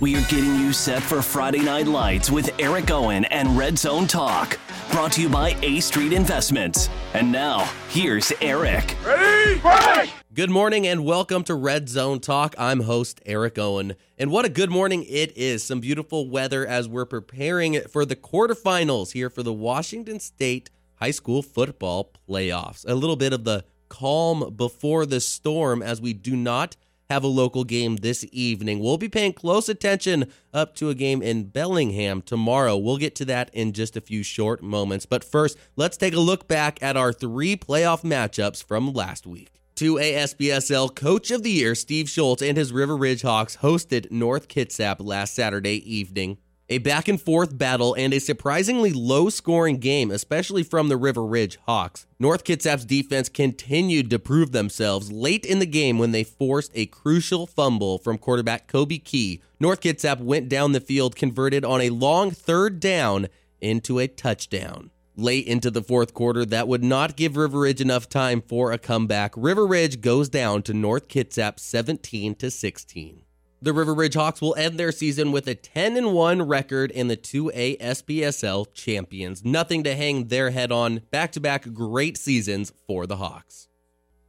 We are getting you set for Friday Night Lights with Eric Owen and Red Zone Talk. Brought to you by A Street Investments. And now, here's Eric. Ready? Break! Good morning and welcome to Red Zone Talk. I'm host Eric Owen. And what a good morning it is. Some beautiful weather as we're preparing for the quarterfinals here for the Washington State High School Football Playoffs. A little bit of the calm before the storm as we do not have a local game this evening. We'll be paying close attention up to a game in Bellingham tomorrow. We'll get to that in just a few short moments. But first, let's take a look back at our three playoff matchups from last week. 2ASPSL Coach of the Year Steve Schultz and his River Ridge Hawks hosted North Kitsap last Saturday evening. A back and forth battle and a surprisingly low scoring game, especially from the River Ridge Hawks. North Kitsap's defense continued to prove themselves late in the game when they forced a crucial fumble from quarterback Kobe Key. North Kitsap went down the field, converted on a long third down into a touchdown late into the fourth quarter that would not give River Ridge enough time for a comeback. River Ridge goes down to North Kitsap 17 to 16. The River Ridge Hawks will end their season with a 10 and 1 record in the 2A SPSL champions. Nothing to hang their head on. Back-to-back great seasons for the Hawks.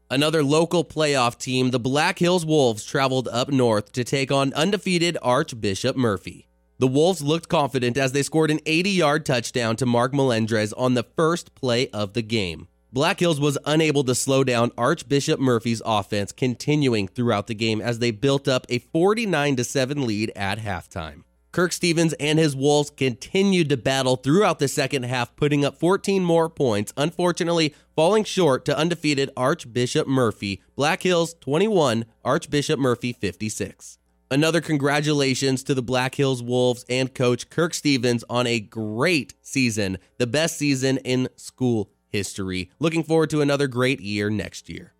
Another local playoff team, the Black Hills Wolves traveled up north to take on undefeated Archbishop Murphy. The Wolves looked confident as they scored an 80 yard touchdown to Mark Melendrez on the first play of the game. Black Hills was unable to slow down Archbishop Murphy's offense, continuing throughout the game as they built up a 49 7 lead at halftime. Kirk Stevens and his Wolves continued to battle throughout the second half, putting up 14 more points, unfortunately falling short to undefeated Archbishop Murphy. Black Hills 21, Archbishop Murphy 56. Another congratulations to the Black Hills Wolves and coach Kirk Stevens on a great season, the best season in school history. Looking forward to another great year next year.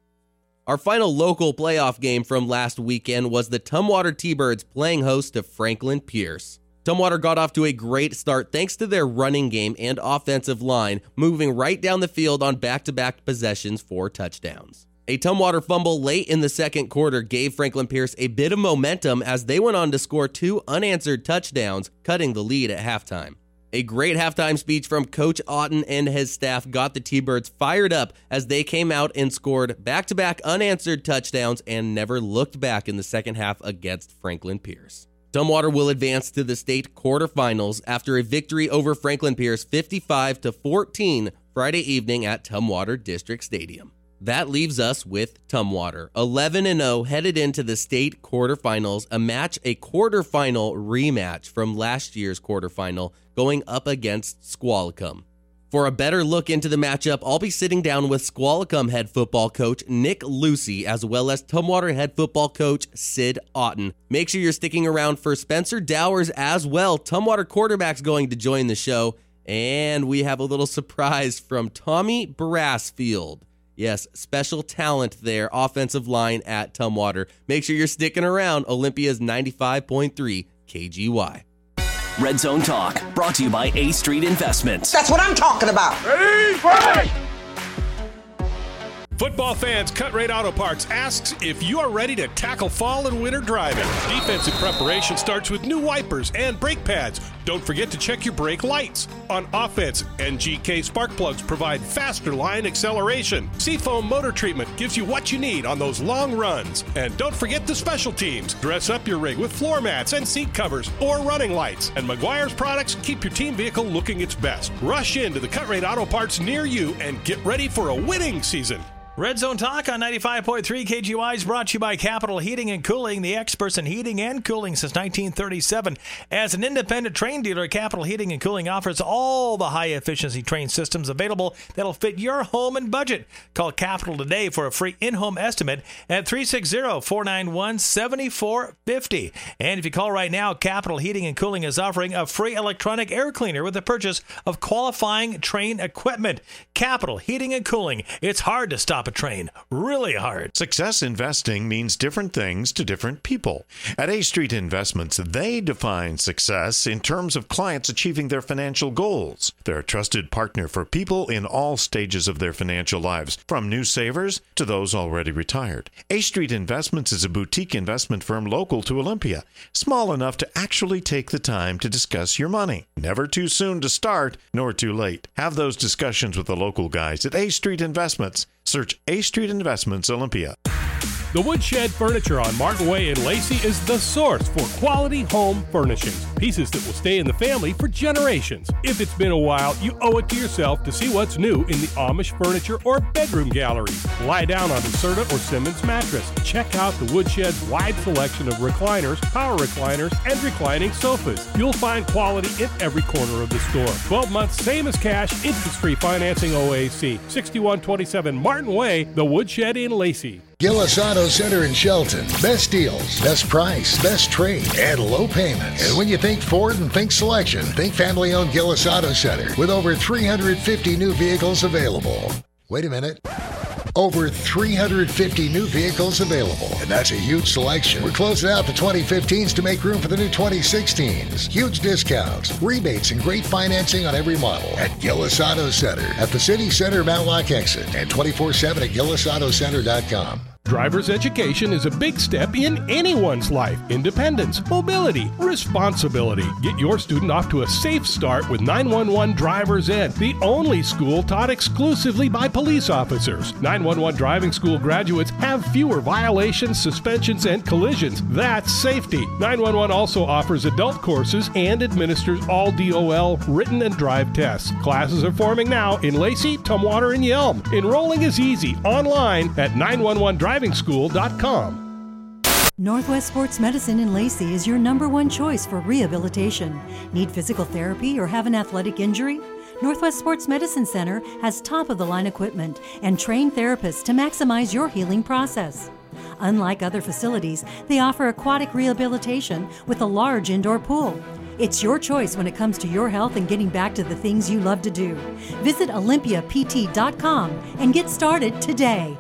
Our final local playoff game from last weekend was the Tumwater T-Birds playing host to Franklin Pierce. Tumwater got off to a great start thanks to their running game and offensive line, moving right down the field on back-to-back possessions for touchdowns. A Tumwater fumble late in the second quarter gave Franklin Pierce a bit of momentum as they went on to score two unanswered touchdowns, cutting the lead at halftime. A great halftime speech from Coach Otten and his staff got the T Birds fired up as they came out and scored back to back unanswered touchdowns and never looked back in the second half against Franklin Pierce. Tumwater will advance to the state quarterfinals after a victory over Franklin Pierce 55 to 14 Friday evening at Tumwater District Stadium. That leaves us with Tumwater, 11 and 0 headed into the state quarterfinals, a match a quarterfinal rematch from last year's quarterfinal going up against Squalicum. For a better look into the matchup, I'll be sitting down with Squalicum head football coach Nick Lucy as well as Tumwater head football coach Sid Otten. Make sure you're sticking around for Spencer Dowers as well. Tumwater quarterback's going to join the show, and we have a little surprise from Tommy Brassfield. Yes, special talent there, offensive line at Tumwater. Make sure you're sticking around. Olympia's 95.3 KGY. Red Zone Talk, brought to you by A Street Investments. That's what I'm talking about. Ready? Break! Football fans, Cut Rate Auto Parts asks if you are ready to tackle fall and winter driving. Defensive preparation starts with new wipers and brake pads. Don't forget to check your brake lights. On offense, NGK spark plugs provide faster line acceleration. Seafoam motor treatment gives you what you need on those long runs. And don't forget the special teams. Dress up your rig with floor mats and seat covers or running lights. And Meguiar's products keep your team vehicle looking its best. Rush into the Cut Rate Auto Parts near you and get ready for a winning season. Red Zone Talk on 95.3 KGY is brought to you by Capital Heating and Cooling, the experts in heating and cooling since 1937. As an independent Trane dealer, Capital Heating and Cooling offers all the high efficiency Trane systems available that'll fit your home and budget. Call Capital today for a free in home estimate at 360 491 7450. And if you call right now, Capital Heating and Cooling is offering a free electronic air cleaner with the purchase of qualifying Trane equipment. Capital Heating and Cooling. It's hard to stop a Trane really hard. Success investing means different things to different people. At A Street Investments, they define success in terms of clients achieving their financial goals. They're a trusted partner for people in all stages of their financial lives, from new savers to those already retired. A Street Investments is a boutique investment firm local to Olympia, small enough to actually take the time to discuss your money. Never too soon to start, nor too late. Have those discussions with the local guys at A Street Investments. Search A Street Investments Olympia. The Woodshed Furniture on Martin Way in Lacey is the source for quality home furnishings. Pieces that will stay in the family for generations. If it's been a while, you owe it to yourself to see what's new in the Amish furniture or bedroom gallery. Lie down on a Serta or Simmons mattress. Check out the Woodshed's wide selection of recliners, power recliners, and reclining sofas. You'll find quality in every corner of the store. 12 months, same as cash, interest-free financing OAC. 6127 Martin Way, The Woodshed in Lacey. Gillis Auto Center in Shelton. Best deals, best price, best trade, and low payments. And when you think Ford and think selection, think family owned Gillis Auto Center with over 350 new vehicles available. Wait a minute. Over 350 new vehicles available, and that's a huge selection. We're closing out the 2015s to make room for the new 2016s. Huge discounts, rebates, and great financing on every model at Gillis Auto Center at the City Center Mount Lock exit and 24 7 at GillisAutoCenter.com. Driver's education is a big step in anyone's life. Independence, mobility, responsibility. Get your student off to a safe start with 911 Driver's Ed, the only school taught exclusively by police officers. 911 driving school graduates have fewer violations, suspensions, and collisions. That's safety. 911 also offers adult courses and administers all DOL written and drive tests. Classes are forming now in Lacey, Tumwater, and Yelm. Enrolling is easy online at 911 Driving drivingschool.com. Northwest Sports Medicine in Lacey is your number one choice for rehabilitation. Need physical therapy or have an athletic injury? Northwest Sports Medicine Center has top of the line equipment and trained therapists to maximize your healing process. Unlike other facilities, they offer aquatic rehabilitation with a large indoor pool. It's your choice when it comes to your health and getting back to the things you love to do. Visit OlympiaPT.com and get started today.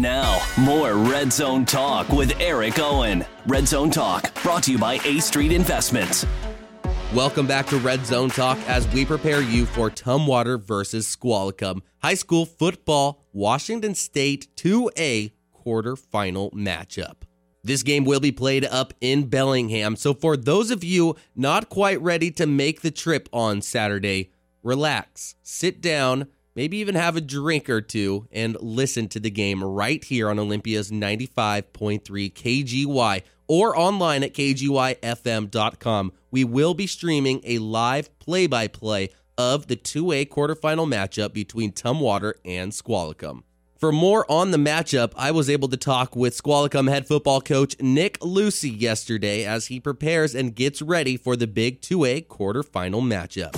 Now, more Red Zone Talk with Eric Owen. Red Zone Talk, brought to you by A Street Investments. Welcome back to Red Zone Talk as we prepare you for Tumwater versus Squalicum High School Football Washington State 2A quarterfinal matchup. This game will be played up in Bellingham, so for those of you not quite ready to make the trip on Saturday, relax, sit down, maybe even have a drink or two and listen to the game right here on Olympia's 95.3 KGY or online at kgyfm.com. We will be streaming a live play by play of the 2A quarterfinal matchup between Tumwater and Squalicum. For more on the matchup, I was able to talk with Squalicum head football coach Nick Lucy yesterday as he prepares and gets ready for the big 2A quarterfinal matchup.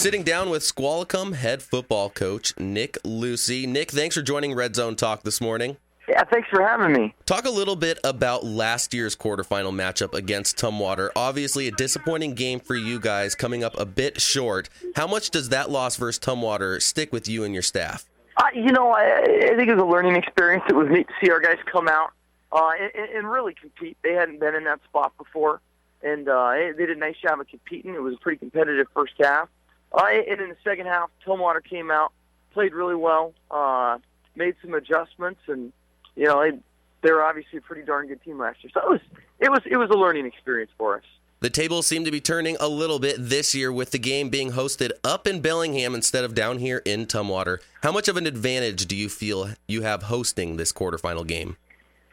Sitting down with Squalicum head football coach Nick Lucy. Nick, thanks for joining Red Zone Talk this morning. Yeah, thanks for having me. Talk a little bit about last year's quarterfinal matchup against Tumwater. Obviously, a disappointing game for you guys, coming up a bit short. How much does that loss versus Tumwater stick with you and your staff? Uh, you know, I, I think it was a learning experience. It was neat to see our guys come out uh, and, and really compete. They hadn't been in that spot before, and uh, they did a nice job of competing. It was a pretty competitive first half. Uh, and in the second half, Tumwater came out, played really well, uh, made some adjustments, and you know they, they were obviously a pretty darn good team last year. So it was it was it was a learning experience for us. The tables seem to be turning a little bit this year with the game being hosted up in Bellingham instead of down here in Tumwater. How much of an advantage do you feel you have hosting this quarterfinal game?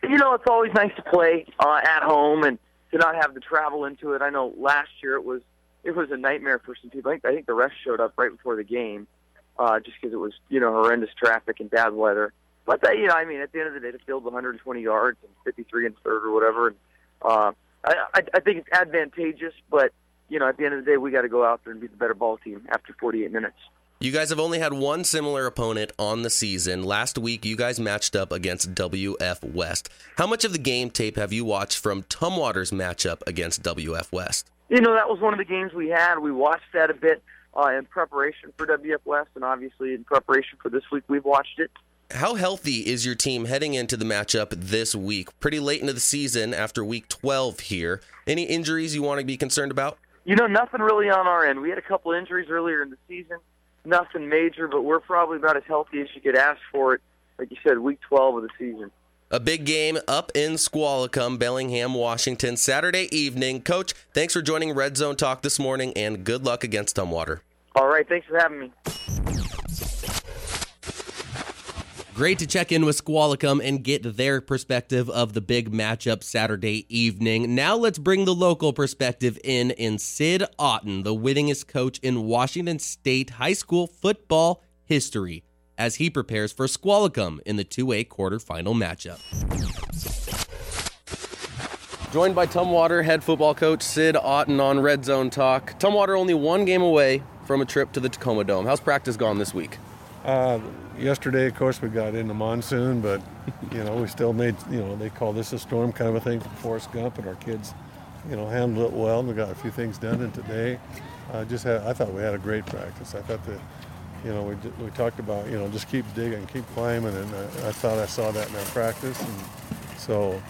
You know, it's always nice to play uh, at home and to not have to travel into it. I know last year it was it was a nightmare for some people. I think, I think the rest showed up right before the game, uh, just because it was you know horrendous traffic and bad weather. But that, you know, I mean, at the end of the day, the field's 120 yards and 53 and third or whatever. And uh, I, I, I think it's advantageous, but you know, at the end of the day, we got to go out there and be the better ball team after 48 minutes. You guys have only had one similar opponent on the season. Last week, you guys matched up against WF West. How much of the game tape have you watched from Tumwater's matchup against WF West? You know, that was one of the games we had. We watched that a bit. uh, in preparation for WF West, and obviously in preparation for this week, we've watched it. How healthy is your team heading into the matchup this week? Pretty late into the season after week 12 here. Any injuries you want to be concerned about? You know, nothing really on our end. We had a couple injuries earlier in the season, nothing major, but we're probably about as healthy as you could ask for it. Like you said, week 12 of the season. A big game up in Squalicum, Bellingham, Washington, Saturday evening. Coach, thanks for joining Red Zone Talk this morning, and good luck against Tumwater. All right, thanks for having me. Great to check in with Squalicum and get their perspective of the big matchup Saturday evening. Now let's bring the local perspective in in Sid Otten, the winningest coach in Washington State high school football history, as he prepares for Squalicum in the 2A quarterfinal matchup. Joined by Tumwater head football coach Sid Otten on Red Zone Talk. Tumwater only one game away from a trip to the Tacoma Dome. How's practice gone this week? Uh, yesterday, of course, we got in the monsoon, but you know we still made you know they call this a storm kind of a thing for Forrest Gump, and our kids, you know, handled it well. And we got a few things done. And today, uh, just had I thought we had a great practice. I thought that you know we we talked about you know just keep digging, keep climbing, and I, I thought I saw that in our practice, and so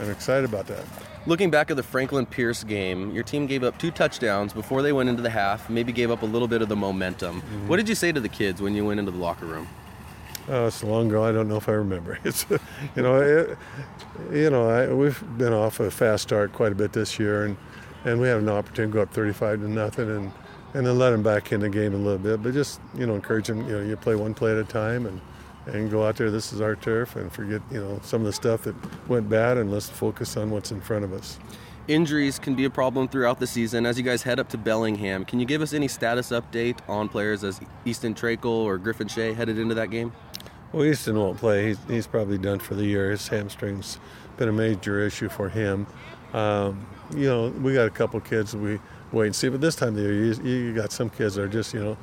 I'm excited about that. Looking back at the Franklin Pierce game, your team gave up two touchdowns before they went into the half, maybe gave up a little bit of the momentum. Mm-hmm. What did you say to the kids when you went into the locker room? Oh, it's a long ago. I don't know if I remember. It's, you know, it, you know, I, we've been off a fast start quite a bit this year, and, and we had an opportunity to go up 35 to nothing, and and then let them back in the game a little bit. But just you know, encourage them. You know, you play one play at a time, and and go out there. This is our turf, and forget you know some of the stuff that went bad, and let's focus on what's in front of us. Injuries can be a problem throughout the season. As you guys head up to Bellingham, can you give us any status update on players as Easton Trakel or Griffin Shea headed into that game? Well, Easton won't play. He's, he's probably done for the year. His hamstring's been a major issue for him. Um, you know, we got a couple kids we wait and see, but this time of year, you, you got some kids that are just, you know,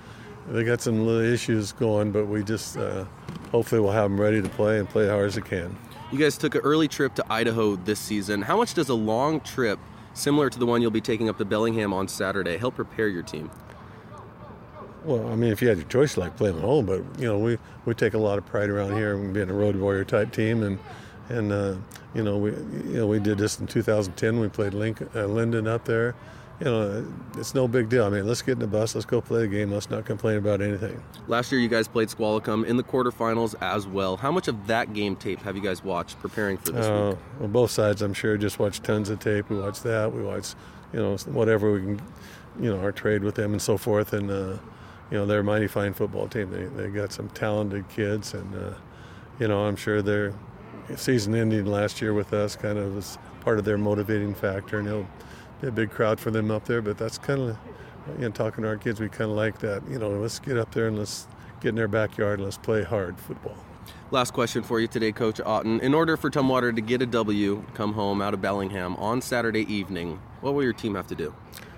they got some little issues going, but we just uh, hopefully we'll have them ready to play and play as hard as they can. You guys took an early trip to Idaho this season. How much does a long trip, similar to the one you'll be taking up to Bellingham on Saturday, help prepare your team? Well, I mean, if you had your choice, like playing at home, but you know, we, we take a lot of pride around here in being a road warrior type team, and and uh, you know we you know we did this in 2010. We played Lincoln, uh, Lynden up there, you know, it's no big deal. I mean, let's get in the bus, let's go play the game, let's not complain about anything. Last year, you guys played Squalicum in the quarterfinals as well. How much of that game tape have you guys watched preparing for this uh, week? Well, both sides, I'm sure, just watched tons of tape. We watched that. We watched, you know, whatever we can, you know, our trade with them and so forth. And, uh, you know, they're a mighty fine football team. They, they got some talented kids, and, uh, you know, I'm sure their season ending last year with us kind of was part of their motivating factor. And it'll be a big crowd for them up there. But that's kind of, you know, talking to our kids, we kind of like that. You know, let's get up there and let's get in their backyard and let's play hard football. Last question for you today, Coach Otten. In order for Tumwater to get a W, come home out of Bellingham on Saturday evening, what will your team have to do?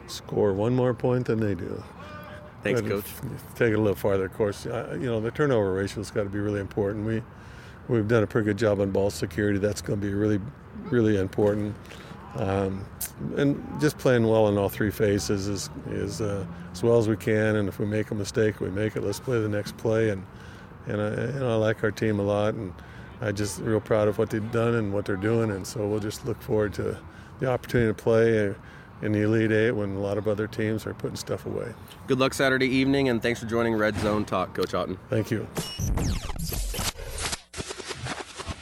Score one more point than they do. Thanks, Coach. Take it a little farther, of course. Uh, you know, the turnover ratio's got to be really important. We we've done a pretty good job on ball security. That's going to be really, really important. Um, and just playing well in all three phases is, is uh, as well as we can. And if we make a mistake, we make it. Let's play the next play. And and I, you know, I like our team a lot, and I'm just real proud of what they've done and what they're doing. And so we'll just look forward to the opportunity to play in the Elite Eight when a lot of other teams are putting stuff away. Good luck Saturday evening, and thanks for joining Red Zone Talk, Coach Otten. Thank you.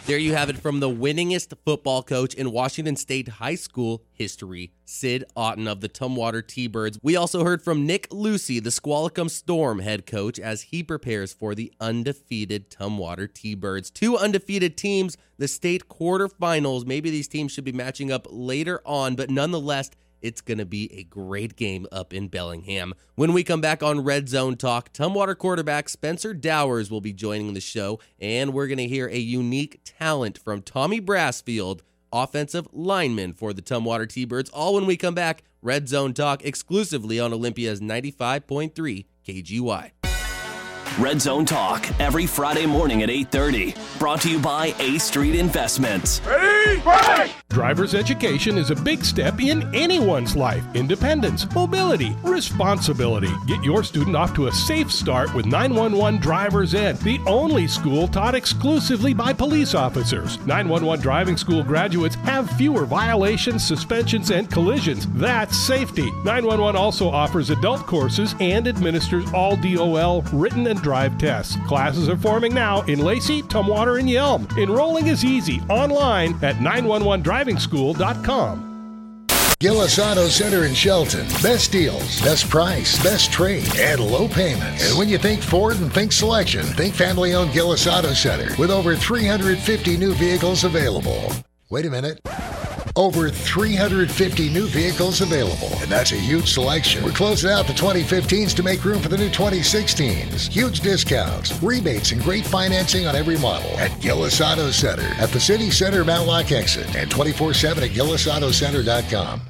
There you have it from the winningest football coach in Washington State high school history, Sid Otten of the Tumwater T-Birds. We also heard from Nick Lucy, the Squalicum Storm head coach, as he prepares for the undefeated Tumwater T-Birds. Two undefeated teams, the state quarterfinals. Maybe these teams should be matching up later on, but nonetheless, it's going to be a great game up in Bellingham. When we come back on Red Zone Talk, Tumwater quarterback Spencer Dowers will be joining the show, and we're going to hear a unique talent from Tommy Brassfield, offensive lineman for the Tumwater T Birds. All when we come back, Red Zone Talk exclusively on Olympia's 95.3 KGY. Red Zone Talk every Friday morning at 8:30. Brought to you by A Street Investments. Ready, break! Driver's education is a big step in anyone's life. Independence, mobility, responsibility. Get your student off to a safe start with 911 Driver's Ed, the only school taught exclusively by police officers. 911 driving school graduates have fewer violations, suspensions, and collisions. That's safety. 911 also offers adult courses and administers all DOL written and drive tests. Classes are forming now in Lacey, Tumwater, and Yelm. Enrolling is easy online at 911drivingschool.com. Gillis Auto Center in Shelton. Best deals, best price, best trade, and low payments. And when you think Ford and think selection, think family owned Gillis Auto Center with over 350 new vehicles available. Wait a minute. Over 350 new vehicles available, and that's a huge selection. We're closing out the 2015s to make room for the new 2016s. Huge discounts, rebates, and great financing on every model at Gillis Auto Center at the City Center Mount Lock exit and 24 7 at GillisAutoCenter.com.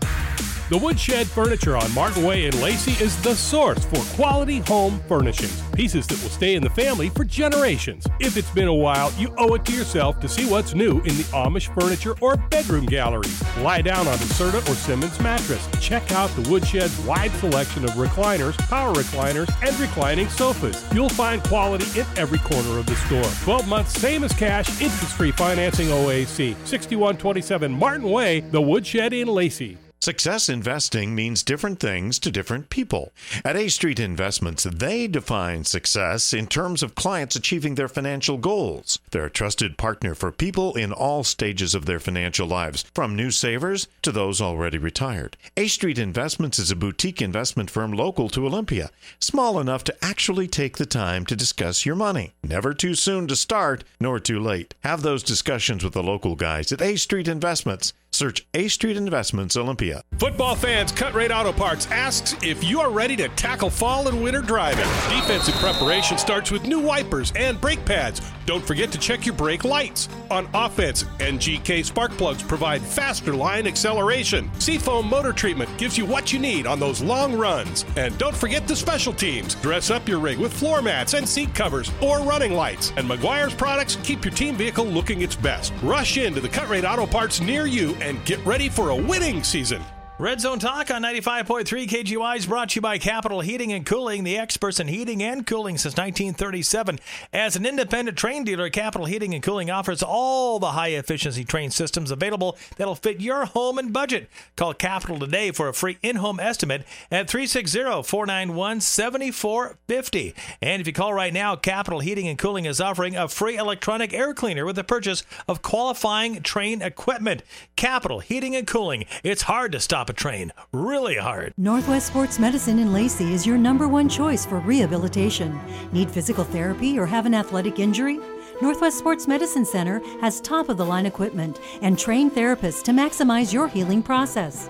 The Woodshed Furniture on Martin Way in Lacey is the source for quality home furnishings. Pieces that will stay in the family for generations. If it's been a while, you owe it to yourself to see what's new in the Amish furniture or bedroom galleries. Lie down on a Serta or Simmons mattress. Check out the Woodshed's wide selection of recliners, power recliners, and reclining sofas. You'll find quality in every corner of the store. 12 months, same as cash, interest-free financing OAC. 6127 Martin Way, The Woodshed in Lacey. Success investing means different things to different people. At A Street Investments, they define success in terms of clients achieving their financial goals. They're a trusted partner for people in all stages of their financial lives, from new savers to those already retired. A Street Investments is a boutique investment firm local to Olympia, small enough to actually take the time to discuss your money. Never too soon to start, nor too late. Have those discussions with the local guys at A Street Investments. Search A Street Investments Olympia. Football fans, Cut Rate Auto Parts asks if you are ready to tackle fall and winter driving. Defensive preparation starts with new wipers and brake pads. Don't forget to check your brake lights. On offense, NGK spark plugs provide faster line acceleration. Seafoam motor treatment gives you what you need on those long runs. And don't forget the special teams. Dress up your rig with floor mats and seat covers or running lights. And Meguiar's products keep your team vehicle looking its best. Rush into the Cut Rate Auto Parts near you and get ready for a winning season. Red Zone Talk on 95.3 KGY is brought to you by Capital Heating and Cooling, the experts in heating and cooling since 1937. As an independent Trane dealer, Capital Heating and Cooling offers all the high efficiency Trane systems available that'll fit your home and budget. Call Capital today for a free in home estimate at 360 491 7450. And if you call right now, Capital Heating and Cooling is offering a free electronic air cleaner with the purchase of qualifying Trane equipment. Capital Heating and Cooling. It's hard to stop a Trane. Really hard. Northwest Sports Medicine in Lacey is your number one choice for rehabilitation. Need physical therapy or have an athletic injury? Northwest Sports Medicine Center has top of the line equipment and trained therapists to maximize your healing process.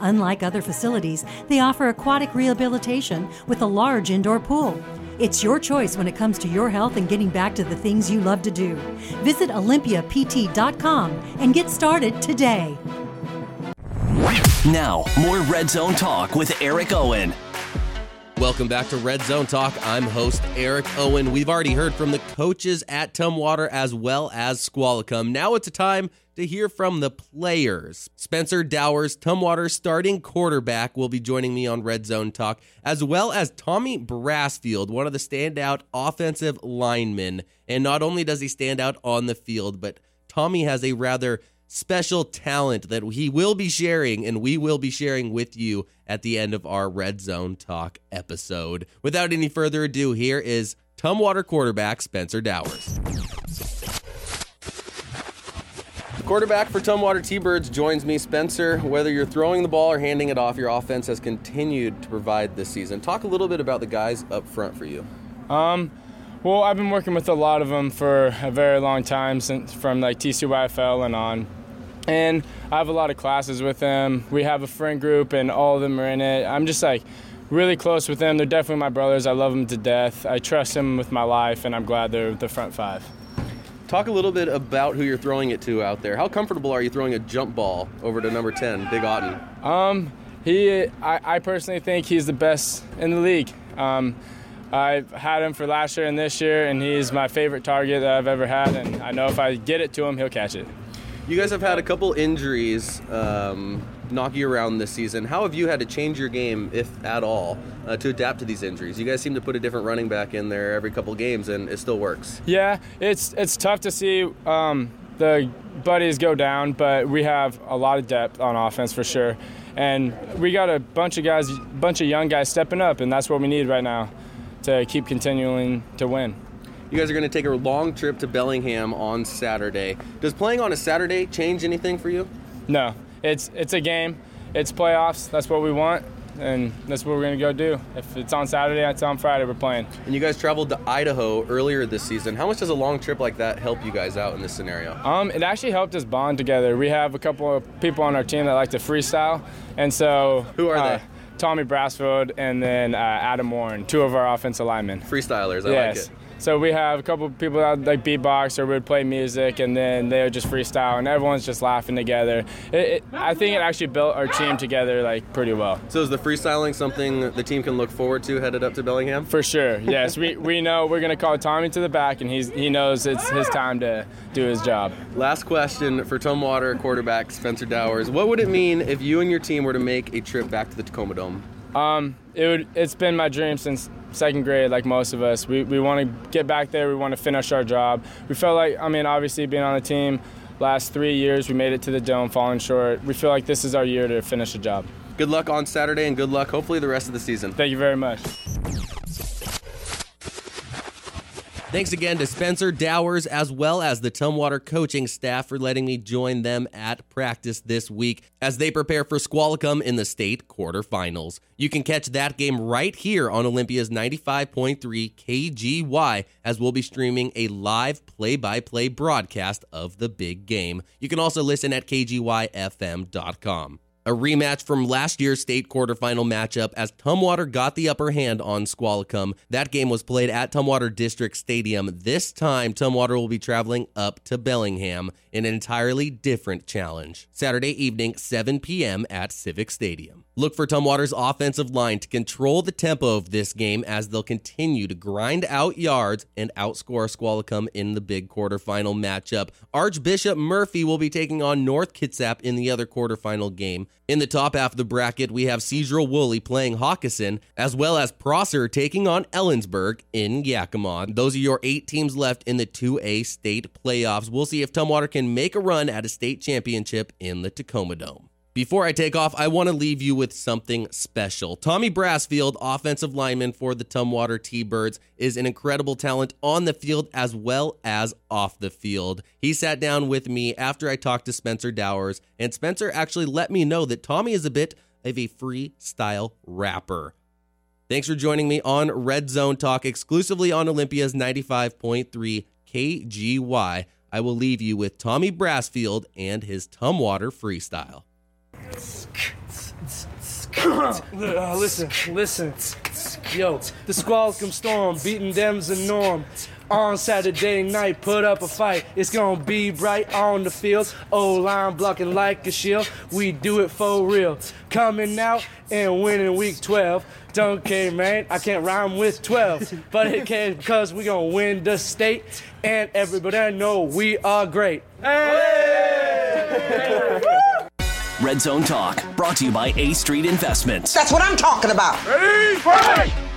Unlike other facilities, they offer aquatic rehabilitation with a large indoor pool. It's your choice when it comes to your health and getting back to the things you love to do. Visit OlympiaPT.com and get started today. Now, more Red Zone Talk with Eric Owen. Welcome back to Red Zone Talk. I'm host Eric Owen. We've already heard from the coaches at Tumwater as well as Squalicum. Now it's a time to hear from the players. Spencer Dowers, Tumwater starting quarterback, will be joining me on Red Zone Talk, as well as Tommy Brassfield, one of the standout offensive linemen. And not only does he stand out on the field, but Tommy has a rather special talent that he will be sharing and we will be sharing with you at the end of our Red Zone Talk episode. Without any further ado, here is Tumwater quarterback Spencer Dowers. Quarterback for Tumwater T-Birds joins me, Spencer. Whether you're throwing the ball or handing it off, your offense has continued to provide this season. Talk a little bit about the guys up front for you. Um, well, I've been working with a lot of them for a very long time, since from like TCYFL and on. And I have a lot of classes with them. We have a friend group, and all of them are in it. I'm just like really close with them. They're definitely my brothers. I love them to death. I trust them with my life, and I'm glad they're the front five. Talk a little bit about who you're throwing it to out there. How comfortable are you throwing a jump ball over to number 10, Big Otten? Um, he, I, I personally think he's the best in the league. Um, I've had him for last year and this year, and he's my favorite target that I've ever had. And I know if I get it to him, he'll catch it. You guys have had a couple injuries um, knock you around this season. How have you had to change your game, if at all, uh, to adapt to these injuries? You guys seem to put a different running back in there every couple games, and it still works. Yeah, it's it's tough to see um, the buddies go down, but we have a lot of depth on offense for sure, and we got a bunch of guys, a bunch of young guys stepping up, and that's what we need right now to keep continuing to win. You guys are going to take a long trip to Bellingham on Saturday. Does playing on a Saturday change anything for you? No, it's it's a game. It's playoffs. That's what we want, and that's what we're going to go do. If it's on Saturday, it's on Friday. We're playing. And you guys traveled to Idaho earlier this season. How much does a long trip like that help you guys out in this scenario? Um, it actually helped us bond together. We have a couple of people on our team that like to freestyle, and so who are uh, they? Tommy Brassfield and then uh, Adam Warren, two of our offensive linemen. Freestylers, I yes. like it. So we have a couple of people that like beatbox or would play music, and then they would just freestyle, and everyone's just laughing together. It, it, I think it actually built our team together like pretty well. So is the freestyling something the team can look forward to headed up to Bellingham? For sure, yes. we, we know we're gonna call Tommy to the back, and he's he knows it's his time to do his job. Last question for Tumwater quarterback Spencer Dowers: What would it mean if you and your team were to make a trip back to the Tacoma Dome? Um, it would. It's been my dream since second grade, like most of us. We, we want to get back there. We want to finish our job. We felt like, I mean, obviously being on the team last three years, we made it to the dome, falling short. We feel like this is our year to finish the job. Good luck on Saturday and good luck, hopefully, the rest of the season. Thank you very much. Thanks again to Spencer Dowers as well as the Tumwater coaching staff for letting me join them at practice this week as they prepare for Squalicum in the state quarterfinals. You can catch that game right here on Olympia's 95.3 KGY as we'll be streaming a live play by play broadcast of the big game. You can also listen at kgyfm.com. A rematch from last year's state quarterfinal matchup as Tumwater got the upper hand on Squalicum. That game was played at Tumwater District Stadium. This time, Tumwater will be traveling up to Bellingham in an entirely different challenge. Saturday evening, 7 p.m. at Civic Stadium. Look for Tumwater's offensive line to control the tempo of this game as they'll continue to grind out yards and outscore Squalicum in the big quarterfinal matchup. Archbishop Murphy will be taking on North Kitsap in the other quarterfinal game. In the top half of the bracket, we have Sedro-Woolley playing Hockinson, as well as Prosser taking on Ellensburg in Yakima. Those are your eight teams left in the 2A state playoffs. We'll see if Tumwater can make a run at a state championship in the Tacoma Dome. Before I take off, I want to leave you with something special. Tommy Brassfield, offensive lineman for the Tumwater T Birds, is an incredible talent on the field as well as off the field. He sat down with me after I talked to Spencer Dowers, and Spencer actually let me know that Tommy is a bit of a freestyle rapper. Thanks for joining me on Red Zone Talk exclusively on Olympia's 95.3 KGY. I will leave you with Tommy Brassfield and his Tumwater freestyle. Uh, listen, listen. Yo, the Squalicum Storm beating them's a norm. On Saturday night, put up a fight. It's gonna be bright on the field. O line blocking like a shield. We do it for real. Coming out and winning week 12. Don't care, man. I can't rhyme with 12. But it can because we gonna win the state. And everybody know we are great. Red Zone Talk, brought to you by A Street Investments. That's what I'm talking about. Ready, fight!